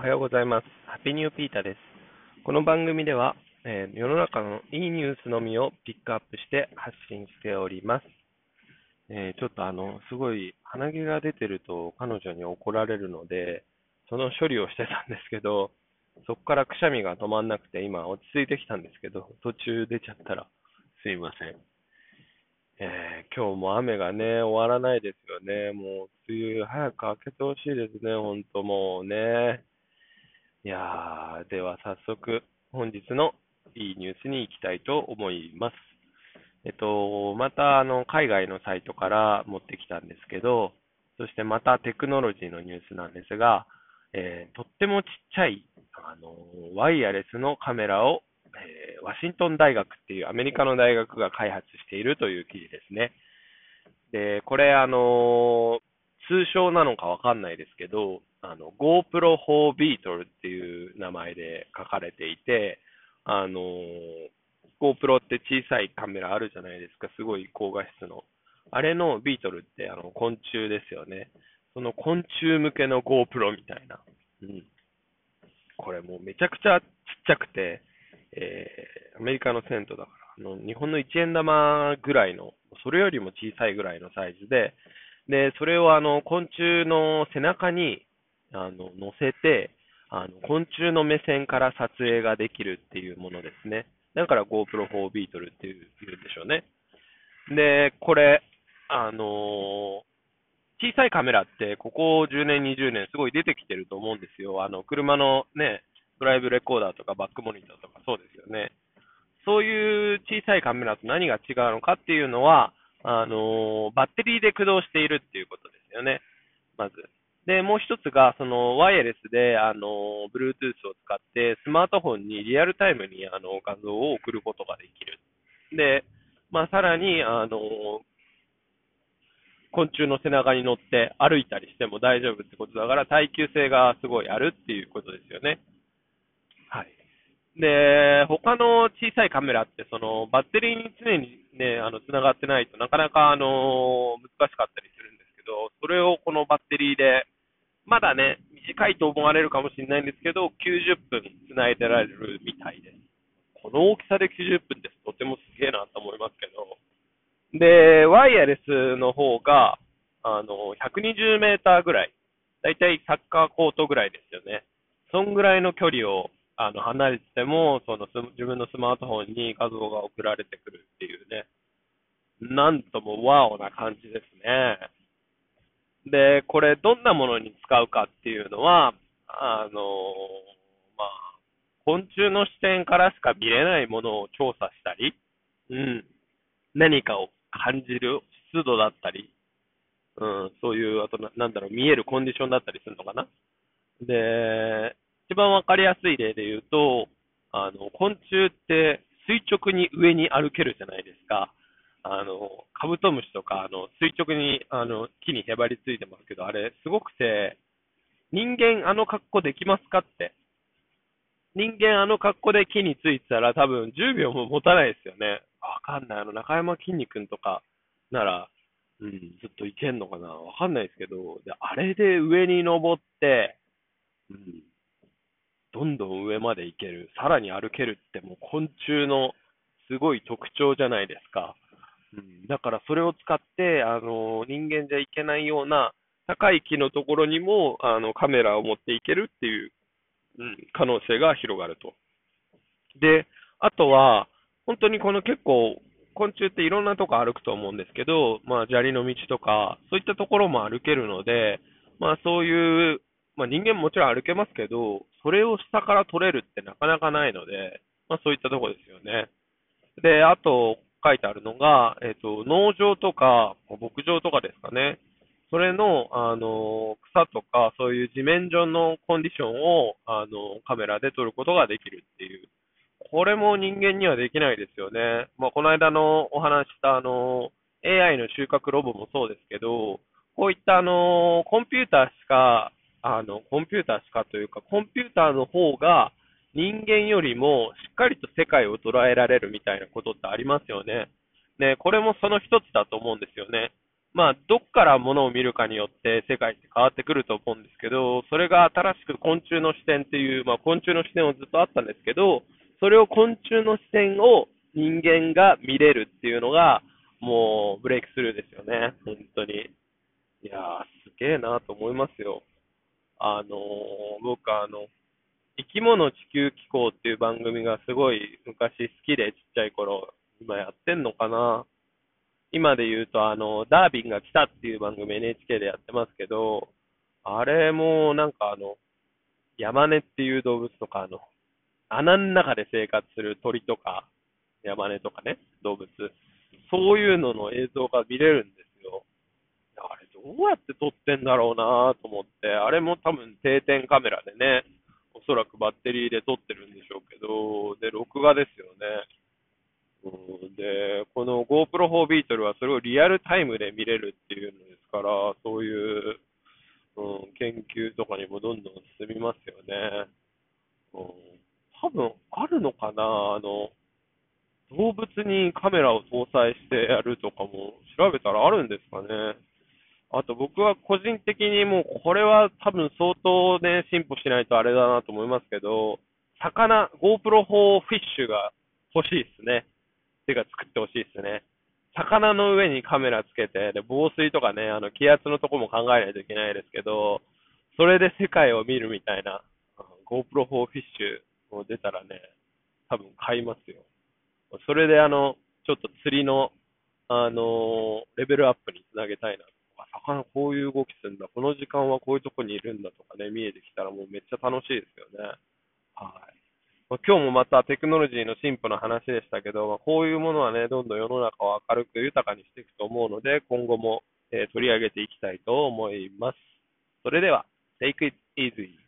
おはようございます。ハッピーニューピーターです。この番組では、えー世の中のいいニュースのみをピックアップして発信しております。えーちょっとあの、すごい鼻毛が出てると彼女に怒られるので、その処理をしてたんですけど、そこからくしゃみが止まんなくて、今落ち着いてきたんですけど、途中出ちゃったらすいません。えー今日も雨がね、終わらないですよね。もう、梅雨早く明けてほしいですね、ほんともうね。いやー、では早速、本日のいいニュースに行きたいと思います。えっと、また、あの、海外のサイトから持ってきたんですけど、そしてまたテクノロジーのニュースなんですが、えーとってもちっちゃい、あの、ワイヤレスのカメラを、えーワシントン大学っていうアメリカの大学が開発しているという記事ですね。で、これ、あの通称なのかわかんないですけど、あの、GoPro 4 Beetle っていう名前で書かれていて、あの GoPro って小さいカメラあるじゃないですか、すごい高画質の。あれのビートルってあの昆虫ですよね。その昆虫向けの GoPro みたいな。うん。これもうめちゃくちゃちっちゃくて、えー、アメリカの銭湯だから、あの、日本の1円玉ぐらいの、それよりも小さいぐらいのサイズで、で、それをあの、昆虫の背中に、あの、乗せて、あの、昆虫の目線から撮影ができるっていうものですね。だから GoPro 4 Beetle っていう、言うんでしょうね。で、これ、あの小さいカメラって、ここ10年、20年、すごい出てきてると思うんですよ。あの、車のね、ドライブレコーダーとかバックモニターとかそうですよね。そういう小さいカメラと何が違うのかっていうのは、あのバッテリーで駆動しているっていうことですよね。まず。で、もう一つが、その、ワイヤレスで、あの、Bluetooth を使って、スマートフォンにリアルタイムに、あの、画像を送ることができる。で、まあ、さらに、あの、昆虫の背中に乗って歩いたりしても大丈夫ってことだから、耐久性がすごいあるっていうことですよね。はい。で、他の小さいカメラって、その、バッテリーに常にね、あの、繋がってないとなかなか、あの、難しかったりするんですけど、それをこのバッテリーで、まだね、短いと思われるかもしれないんですけど、90分繋いでられるみたいです。この大きさで90分です。とてもすげえなと思いますけど。で、ワイヤレスの方が、あの、120メーターぐらい。だいたいサッカーコートぐらいですよね。そんぐらいの距離を、あの、離れてても、その、自分のスマートフォンに画像が送られてくるっていうね。なんともワオな感じですね。で、これどんなものに使うかっていうのは、あの、まあ、昆虫の視点からしか見れないものを調査したり、うん、何かを感じる湿度だったり、うん、そういう、あとな、なんだろう、見えるコンディションだったりするのかな。で、一番わかりやすい例で言うと、あの、昆虫って垂直に上に歩けるじゃないですか。あの、カブトムシとか、あの、垂直に、あの、木にへばりついてますけど、あれ、すごくて、人間あの格好できますかって。人間あの格好で木についてたら多分10秒も持たないですよね。わかんない。あの、中山きんに君とかなら、うん、ずっといけんのかなわかんないですけど、で、あれで上に登って、うん、どんどん上まで行ける。さらに歩けるってもう昆虫のすごい特徴じゃないですか。うん、だからそれを使って、あの、人間じゃいけないような高い木のところにも、あの、カメラを持っていけるっていう、うん、可能性が広がると。で、あとは、本当にこの結構、昆虫っていろんなとこ歩くと思うんですけど、まあ、砂利の道とか、そういったところも歩けるので、まあ、そういう、まあ、人間ももちろん歩けますけど、それを下から撮れるってなかなかないので、まあ、そういったとこですよね。で、あと、書いてあるのが、えっ、と、農場とか、牧場とかですかね。それの、あの、草とか、そういう地面上のコンディションを、あの、カメラで撮ることができるっていう。これも人間にはできないですよね。まあ、この間のお話した、あの、AI の収穫ロボもそうですけど、こういった、あの、コンピューターしか、あの、コンピューターしかというか、コンピューターの方が人間よりも世界を捉えられるみたいなことってありますよね。ね、これもその一つだと思うんですよね。まあ、どっからものを見るかによって世界って変わってくると思うんですけど、それが新しく昆虫の視点っていう、まあ、昆虫の視点はずっとあったんですけど、それを昆虫の視点を人間が見れるっていうのが、もうブレイクスルーですよね、本当に。いやー、すげえなと思いますよ。あのー、僕あの、生き物地球機構っていう番組がすごい昔好きでちっちゃい頃、今やってんのかな？今で言うと、あの、ダービンが来たっていう番組 NHK でやってますけど、あれもなんかあの、山根っていう動物とか、あの、穴の中で生活する鳥とか、山根とかね、動物。そういうのの映像が見れるんですよ。あれどうやって撮ってんだろうなと思って、あれも多分定点カメラでね、おそらくバッテリーで撮ってるんでしょうけど、で、録画ですよね。で、この GoPro 4ビートルはそれをリアルタイムで見れるっていうのですから、そういう、うん、研究とかにもどんどん進みますよね。うん、多分あるのかなあの、動物にカメラを搭載してやるとかも調べたらあるんですかね。あと僕は個人的にもうこれは多分相当ね、進歩しないとあれだなと思いますけど、魚、GoPro 4フィッシュが欲しいですね。てか作ってほしいですね。魚の上にカメラつけて、で、防水とかね、あの、気圧のとこも考えないといけないですけど、それで世界を見るみたいな、GoPro 4フィッシュも出たらね、多分買いますよ。それであの、ちょっと釣りの、あのレベルアップにつなげたいな、魚こういう動きするんだ、この時間はこういうとこにいるんだとかね、見えてきたらもうめっちゃ楽しいですよね。はい。今日もまたテクノロジーの進歩の話でしたけど、まあ、こういうものはね、どんどん世の中を明るく豊かにしていくと思うので、今後も、えー、取り上げていきたいと思います。それでは、Take it easy.